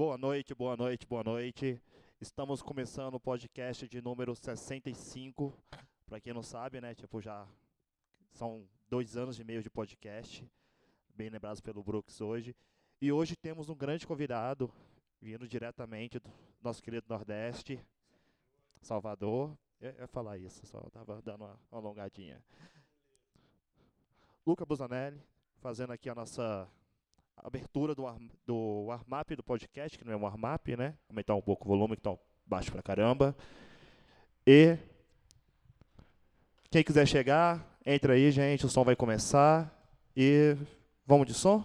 Boa noite, boa noite, boa noite. Estamos começando o podcast de número 65. Para quem não sabe, né, tipo, já são dois anos e meio de podcast, bem lembrados pelo Brooks hoje. E hoje temos um grande convidado, vindo diretamente do nosso querido Nordeste, Salvador. Eu ia falar isso, só estava dando uma, uma alongadinha. Luca Busanelli, fazendo aqui a nossa abertura do, do warm-up do podcast, que não é um warm-up, né? Aumentar um pouco o volume, que está baixo pra caramba. E quem quiser chegar, entra aí, gente, o som vai começar. E vamos de som?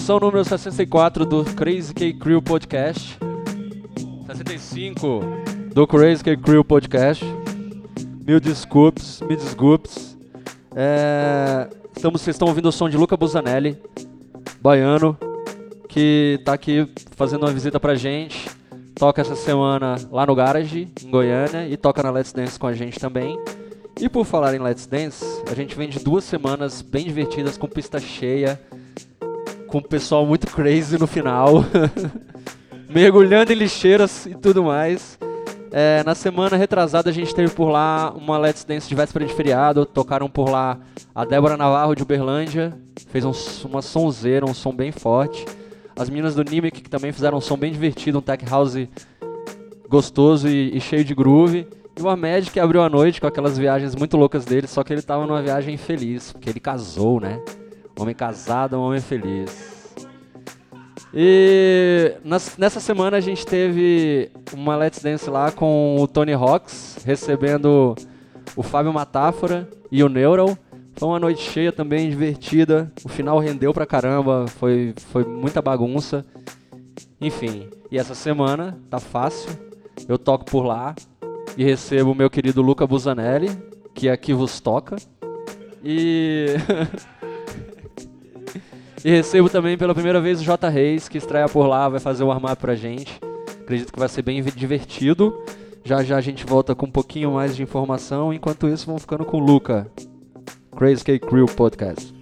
Edição número 64 do Crazy K Crew Podcast. 65 do Crazy K Crew Podcast. Mil desculpes, me desculpes. É, estamos, vocês estão ouvindo o som de Luca Busanelli, baiano, que está aqui fazendo uma visita pra gente. Toca essa semana lá no Garage, em Goiânia, e toca na Let's Dance com a gente também. E por falar em Let's Dance, a gente vem de duas semanas bem divertidas, com pista cheia, com o pessoal muito crazy no final, mergulhando em lixeiras e tudo mais. É, na semana retrasada a gente teve por lá uma Let's Dance de véspera de feriado, tocaram por lá a Débora Navarro de Uberlândia, fez um, uma sonzeira, um som bem forte. As meninas do Nimic que também fizeram um som bem divertido, um tech house gostoso e, e cheio de groove. E o Ahmed que abriu a noite com aquelas viagens muito loucas dele, só que ele tava numa viagem feliz, porque ele casou, né? Homem casado, um homem feliz. E nessa semana a gente teve uma Let's Dance lá com o Tony Rocks, recebendo o Fábio Matáfora e o Neural. Foi uma noite cheia também, divertida. O final rendeu pra caramba, foi, foi muita bagunça. Enfim, e essa semana tá fácil. Eu toco por lá e recebo o meu querido Luca Busanelli, que aqui vos toca. E. e recebo também pela primeira vez o J Reis, que estreia por lá, vai fazer o armário pra gente. Acredito que vai ser bem divertido. Já já a gente volta com um pouquinho mais de informação. Enquanto isso, vamos ficando com o Luca. Crazy K Crew Podcast.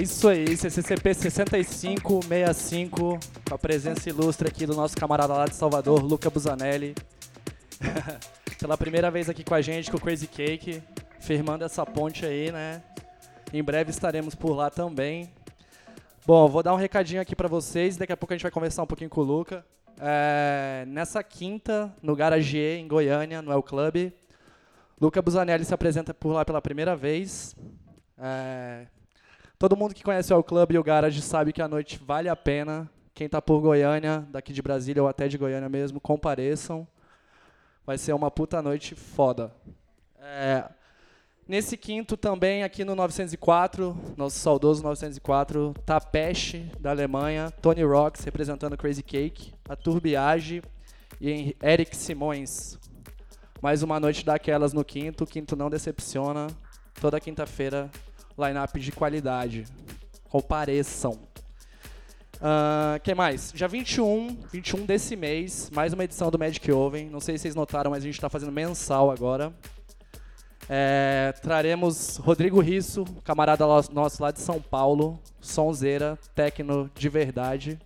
Isso aí, CCCP 6565, com a presença ilustre aqui do nosso camarada lá de Salvador, Luca Busanelli. Pela primeira vez aqui com a gente, com o Crazy Cake, firmando essa ponte aí, né? Em breve estaremos por lá também. Bom, vou dar um recadinho aqui para vocês, daqui a pouco a gente vai conversar um pouquinho com o Luca. É, nessa quinta, no Garagier, em Goiânia, no El Club, Luca Busanelli se apresenta por lá pela primeira vez. É, todo mundo que conhece o Club e o Garage sabe que a noite vale a pena. Quem está por Goiânia, daqui de Brasília ou até de Goiânia mesmo, compareçam. Vai ser uma puta noite foda. É, nesse quinto também, aqui no 904, nosso saudoso 904, Tapeche, da Alemanha, Tony Rocks, representando Crazy Cake, a Turbiage e Eric Simões. Mais uma noite daquelas no quinto, o quinto não decepciona. Toda quinta-feira, line-up de qualidade. Compareçam. Uh, que mais? Dia 21, 21 desse mês, mais uma edição do Magic Oven. Não sei se vocês notaram, mas a gente está fazendo mensal agora. É, traremos Rodrigo Risso, camarada nosso lá de São Paulo, sonzeira, tecno de verdade.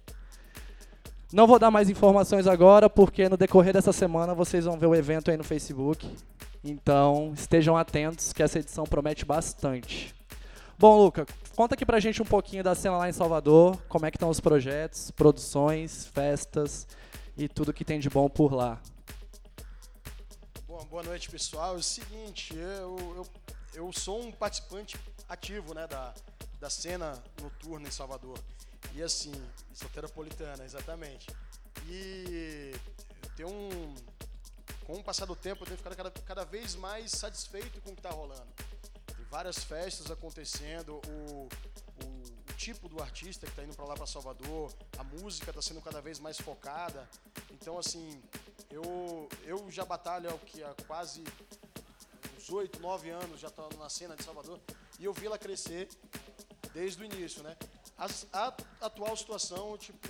Não vou dar mais informações agora, porque no decorrer dessa semana vocês vão ver o evento aí no Facebook. Então estejam atentos, que essa edição promete bastante. Bom, Luca, conta aqui pra gente um pouquinho da cena lá em Salvador, como é que estão os projetos, produções, festas e tudo que tem de bom por lá. Bom, boa noite, pessoal. É o seguinte, eu, eu, eu sou um participante ativo né, da, da cena noturna em Salvador. E assim, soteropolitana, exatamente. E tem um. Com o passar do tempo, eu tenho ficado cada, cada vez mais satisfeito com o que está rolando várias festas acontecendo, o, o, o tipo do artista que está indo para lá para Salvador, a música está sendo cada vez mais focada. Então, assim, eu, eu já batalho há, quase uns 8, 9 anos, já estou na cena de Salvador, e eu vi ela crescer desde o início, né? A, a, atual situação, tipo,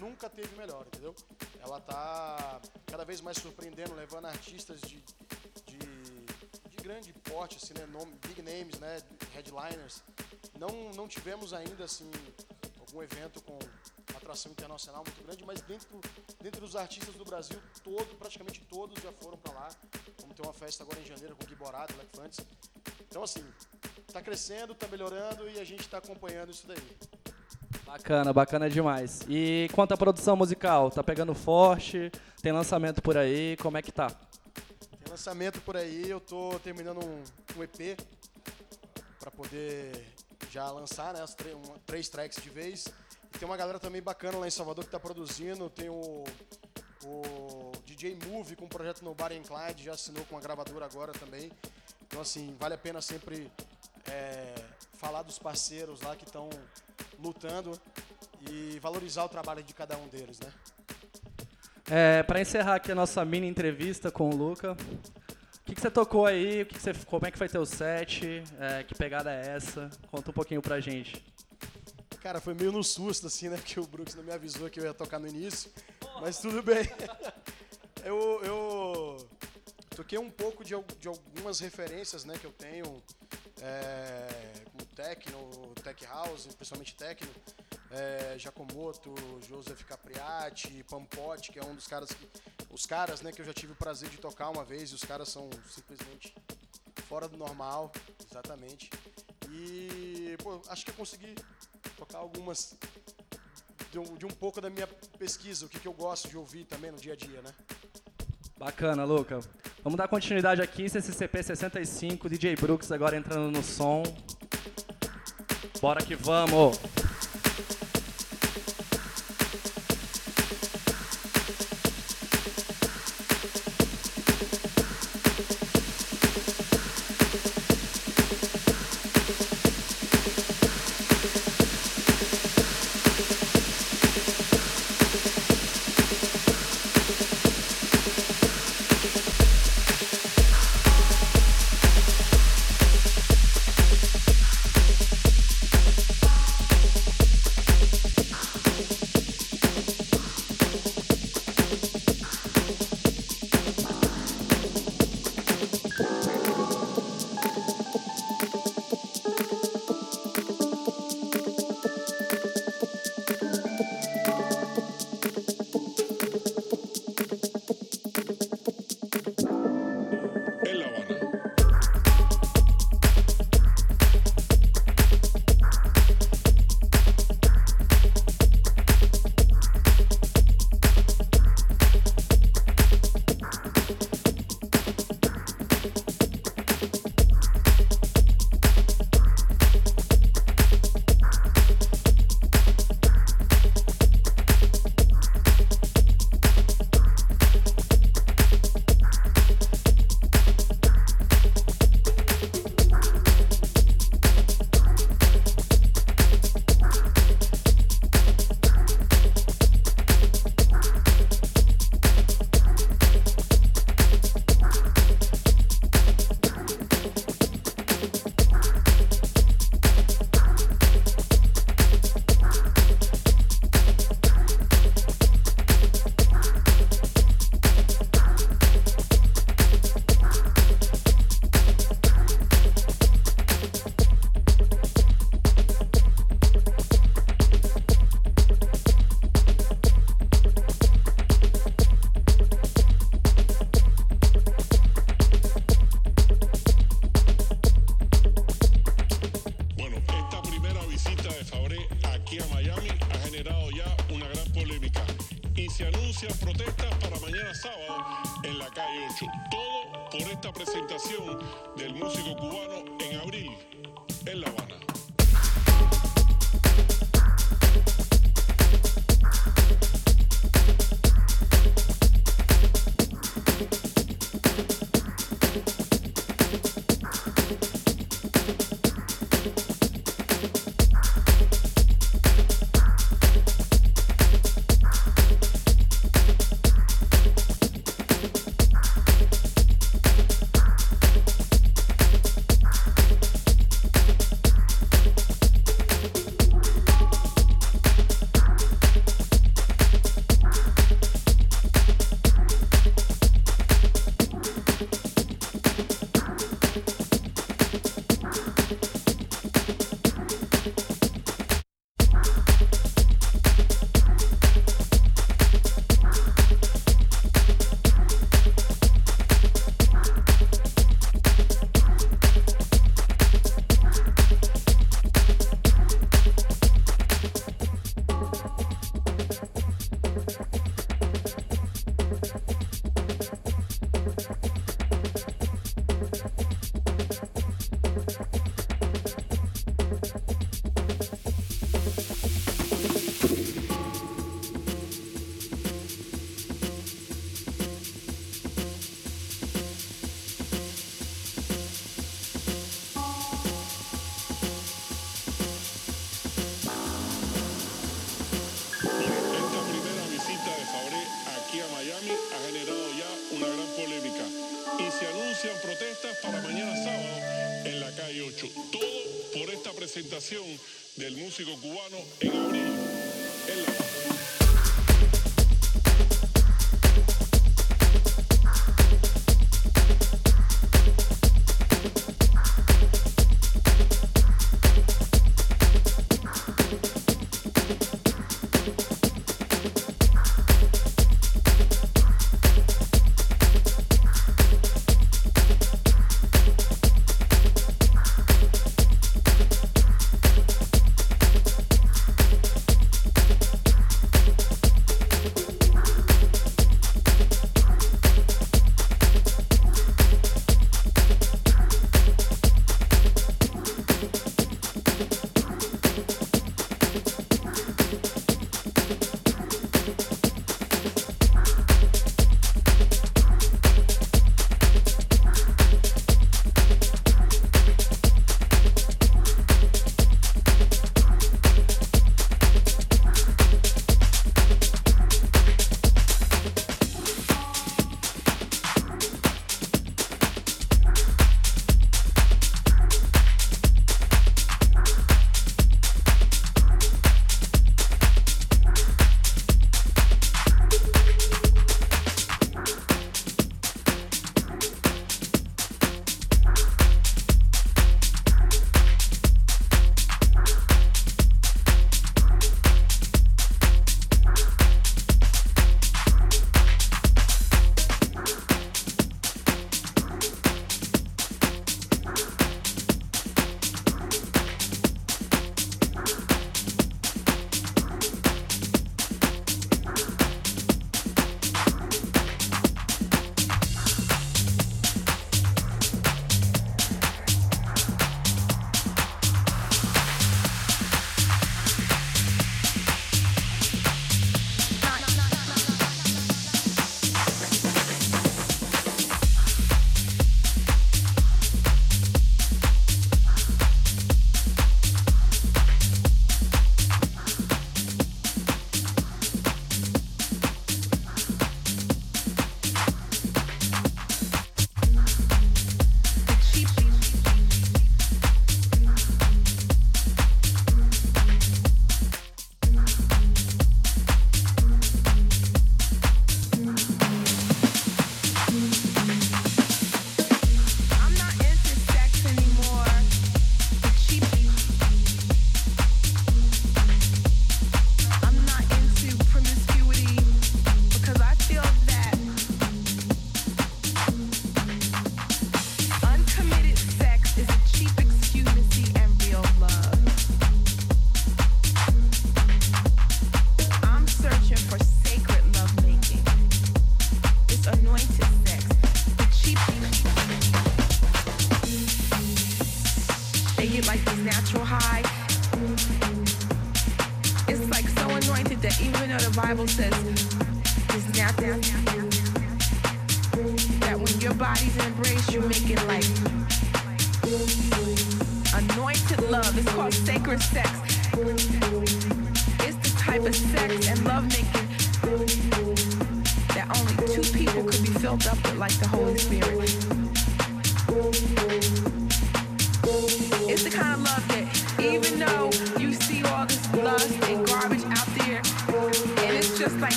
nunca teve melhor, entendeu? Ela tá cada vez mais surpreendendo, levando artistas de grande porte, assim, né, nome, big names, né, headliners. Não, não tivemos ainda assim algum evento com atração internacional muito grande, mas dentro, dentro dos artistas do Brasil, todo, praticamente todos já foram para lá. Vamos ter uma festa agora em janeiro com o Gui Borato, Black Fantes. Então, assim, tá crescendo, tá melhorando e a gente está acompanhando isso daí. Bacana, bacana demais. E quanto à produção musical, tá pegando forte? Tem lançamento por aí? Como é que tá? Lançamento por aí, eu tô terminando um, um EP para poder já lançar né, as um, três tracks de vez. E tem uma galera também bacana lá em Salvador que está produzindo. Tem o, o DJ Move com um projeto no Bar Clyde, já assinou com a gravadora agora também. Então, assim, vale a pena sempre é, falar dos parceiros lá que estão lutando e valorizar o trabalho de cada um deles, né? É, para encerrar aqui a nossa mini entrevista com o Luca, o que, que você tocou aí? O que, que você, como é que foi teu set? É, que pegada é essa? Conta um pouquinho pra gente. Cara, foi meio no susto, assim, né? Porque o Brooks não me avisou que eu ia tocar no início. Mas tudo bem. eu, eu toquei um pouco de, de, algumas referências, né? Que eu tenho. É, como techno, tech house, principalmente techno é, Jacomoto, Joseph Capriati, Pampotti, que é um dos caras que. Os caras, né, que eu já tive o prazer de tocar uma vez, e os caras são simplesmente fora do normal, exatamente. E pô, acho que eu consegui tocar algumas de um, de um, pouco da minha pesquisa, o que, que eu gosto de ouvir também no dia a dia, né? Bacana, Luca. Vamos dar continuidade aqui, CCCP 65, DJ Brooks agora entrando no som. Bora que vamos!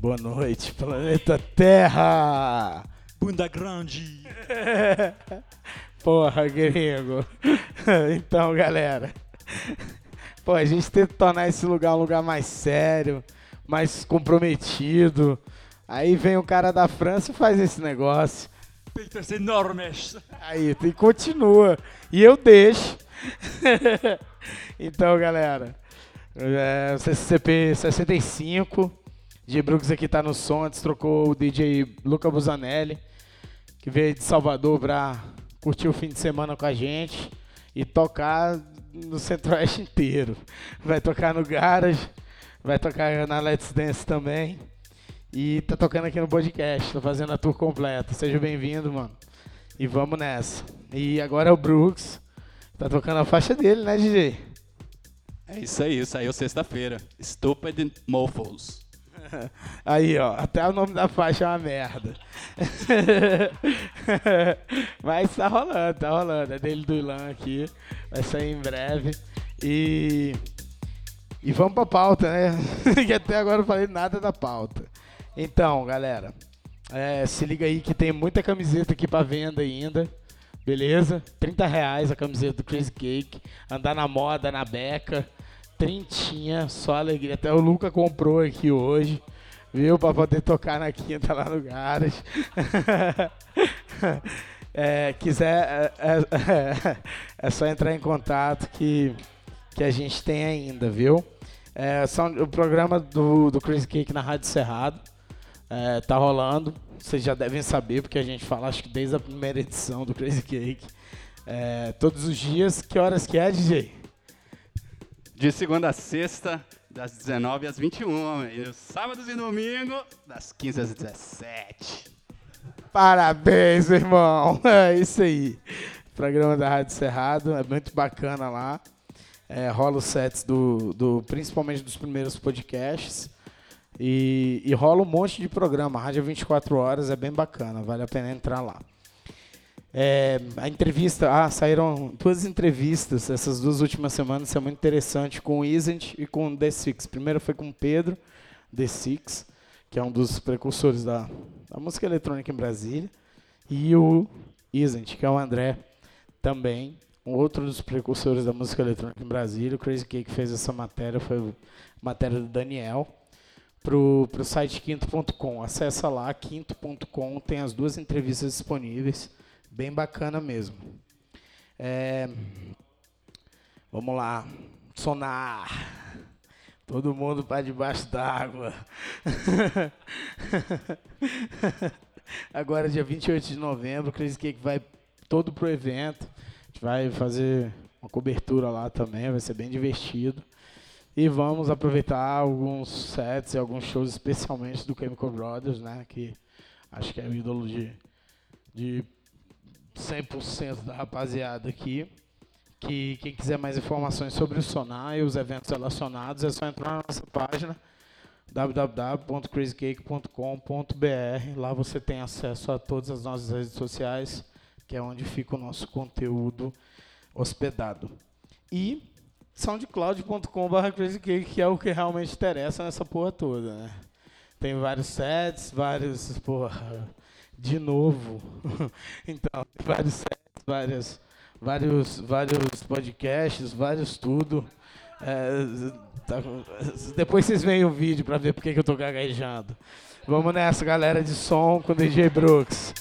Boa noite, planeta Terra! Bunda grande. Porra, gringo. Então, galera. Pô, a gente tenta tornar esse lugar um lugar mais sério, mais comprometido. Aí vem o cara da França e faz esse negócio. Peitas enormes. Aí, e continua. E eu deixo. então, galera. É, CCP 65. DJ Brooks aqui tá no som. Antes trocou o DJ Luca Busanelli. Que veio de Salvador pra curtir o fim de semana com a gente. E tocar no Centro-Oeste inteiro. Vai tocar no Garage. Vai tocar na Let's Dance também. E tá tocando aqui no podcast, tô fazendo a tour completa. Seja bem-vindo, mano. E vamos nessa. E agora é o Brooks. Tá tocando a faixa dele, né, DJ? É isso aí, saiu sexta-feira. Stupid Mofos. Aí, ó, até o nome da faixa é uma merda. Mas tá rolando, tá rolando. É dele do Ilan aqui. Vai sair em breve. E. E vamos pra pauta, né? que até agora eu falei nada da pauta. Então, galera, é, se liga aí que tem muita camiseta aqui pra venda ainda. Beleza? 30 reais a camiseta do Crazy Cake. Andar na moda, na beca. Trintinha, só alegria. Até o Luca comprou aqui hoje. Viu? Pra poder tocar na quinta lá no Garage. É, quiser, é, é, é só entrar em contato que, que a gente tem ainda, viu? É, são, o programa do, do Crazy Cake na Rádio Cerrado é, tá rolando. Vocês já devem saber, porque a gente fala, acho que desde a primeira edição do Crazy Cake. É, todos os dias. Que horas que é, DJ? De segunda a sexta, das 19 às 21. E nos sábados e domingo, das 15 às 17. Parabéns, irmão. É isso aí. Programa da Rádio Cerrado, é muito bacana lá. É, rola os sets do, do, principalmente dos primeiros podcasts. E, e rola um monte de programa. A Rádio 24 Horas é bem bacana, vale a pena entrar lá. É, a entrevista, ah, saíram duas entrevistas essas duas últimas semanas, isso é muito interessante, com o Isent e com o The Six. Primeiro foi com o Pedro, The Six, que é um dos precursores da, da música eletrônica em Brasília, e o Isent, que é o André, também, outro dos precursores da música eletrônica em Brasília. O Crazy Cake fez essa matéria, foi a matéria do Daniel, pro, pro site quinto.com. Acessa lá, quinto.com, tem as duas entrevistas disponíveis, bem bacana mesmo. É, vamos lá, sonar. Todo mundo para debaixo d'água. Agora, dia 28 de novembro, Crazy Cake vai todo pro evento. A gente vai fazer uma cobertura lá também, vai ser bem divertido. E vamos aproveitar alguns sets e alguns shows, especialmente do Chemical Brothers, né? Que acho que é o ídolo de, de 100% da rapaziada aqui. Que quem quiser mais informações sobre o Sonar e os eventos relacionados é só entrar na nossa página www.crazycake.com.br. Lá você tem acesso a todas as nossas redes sociais, que é onde fica o nosso conteúdo hospedado. E soundcloud.com.br crazycake, que é o que realmente interessa nessa porra toda, né? Tem vários sets, vários, porra, de novo. então, vários sets, várias, vários, vários podcasts, vários tudo. É, tá- depois vocês veem o vídeo pra ver porque que eu tô gaguejando. Vamos nessa, galera de som com o DJ Brooks.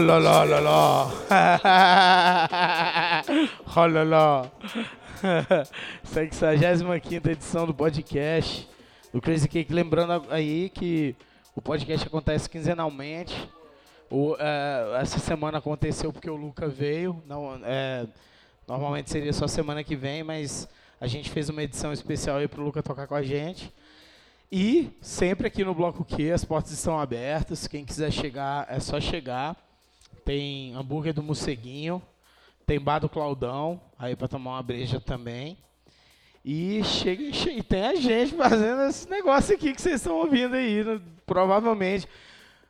Là là là! oh là lá! 65 edição do podcast do Crazy Cake. Lembrando aí que o podcast acontece quinzenalmente. O, é, essa semana aconteceu porque o Luca veio. Não, é, normalmente seria só semana que vem, mas a gente fez uma edição especial aí pro Luca tocar com a gente. E sempre aqui no Bloco Q as portas estão abertas. Quem quiser chegar, é só chegar. Tem hambúrguer do Morceguinho, tem bar do Claudão, aí para tomar uma breja também. E chega, chega, tem a gente fazendo esse negócio aqui que vocês estão ouvindo aí, né? provavelmente.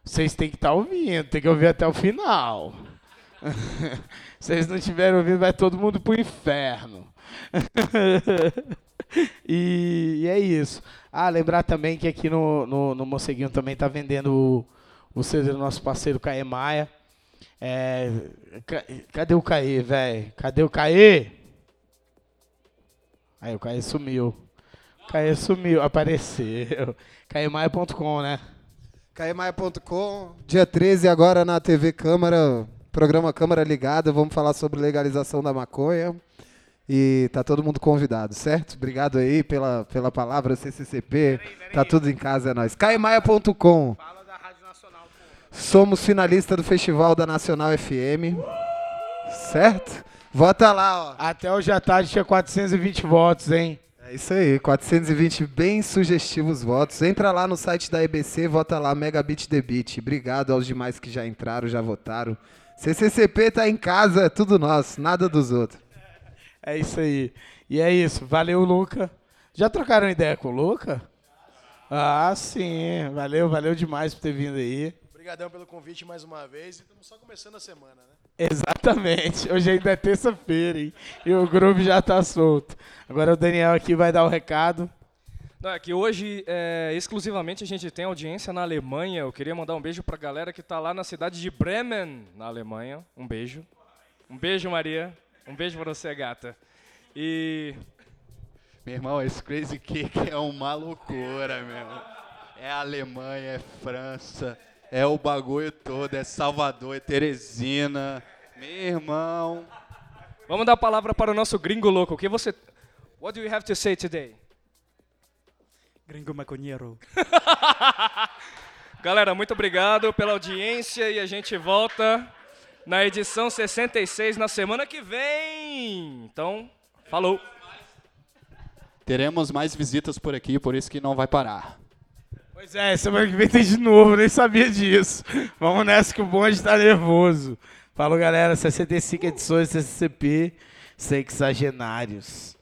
Vocês têm que estar ouvindo, tem que ouvir até o final. Se vocês não estiverem ouvindo, vai todo mundo pro inferno. e, e é isso. Ah, lembrar também que aqui no, no, no Moceguinho também tá vendendo o, o CD do nosso parceiro Caê Maia. É, ca- cadê o Caê, velho? Cadê o Caê? Aí o Caê sumiu. O Caê sumiu, apareceu. Caemaia.com, né? Caemaia.com, dia 13 agora na TV Câmara, programa Câmara Ligada, vamos falar sobre legalização da maconha. E tá todo mundo convidado, certo? Obrigado aí pela, pela palavra CCCP. Tá tudo em casa, é nóis. Caemaia.com. Somos finalista do Festival da Nacional FM. Certo? Vota lá, ó. Até hoje à tarde tinha 420 votos, hein? É isso aí, 420 bem sugestivos votos. Entra lá no site da EBC, vota lá Megabit The Beat. Obrigado aos demais que já entraram, já votaram. CCCP tá em casa, é tudo nosso, nada dos outros. É isso aí. E é isso. Valeu, Luca. Já trocaram ideia com o Luca? Ah, sim. Valeu, valeu demais por ter vindo aí. Obrigadão pelo convite mais uma vez. E estamos só começando a semana, né? Exatamente. Hoje ainda é terça-feira, hein? E o grupo já tá solto. Agora o Daniel aqui vai dar o recado. Não, é que hoje, é, exclusivamente, a gente tem audiência na Alemanha. Eu queria mandar um beijo pra galera que tá lá na cidade de Bremen, na Alemanha. Um beijo. Um beijo, Maria. Um beijo pra você, gata. E. Meu irmão, esse Crazy Cake é uma loucura, meu. É Alemanha, é França, é o bagulho todo, é Salvador, é Teresina. Meu irmão. Vamos dar a palavra para o nosso gringo louco. O que você. What do you have to say today? Gringo maconheiro. Galera, muito obrigado pela audiência e a gente volta na edição 66 na semana que vem. Então, falou. Teremos mais visitas por aqui, por isso que não vai parar. Pois é, semana que vem tem de novo, nem sabia disso. Vamos nessa que o bonde tá nervoso. Falou, galera, 65 edições CCCP, sexagenários.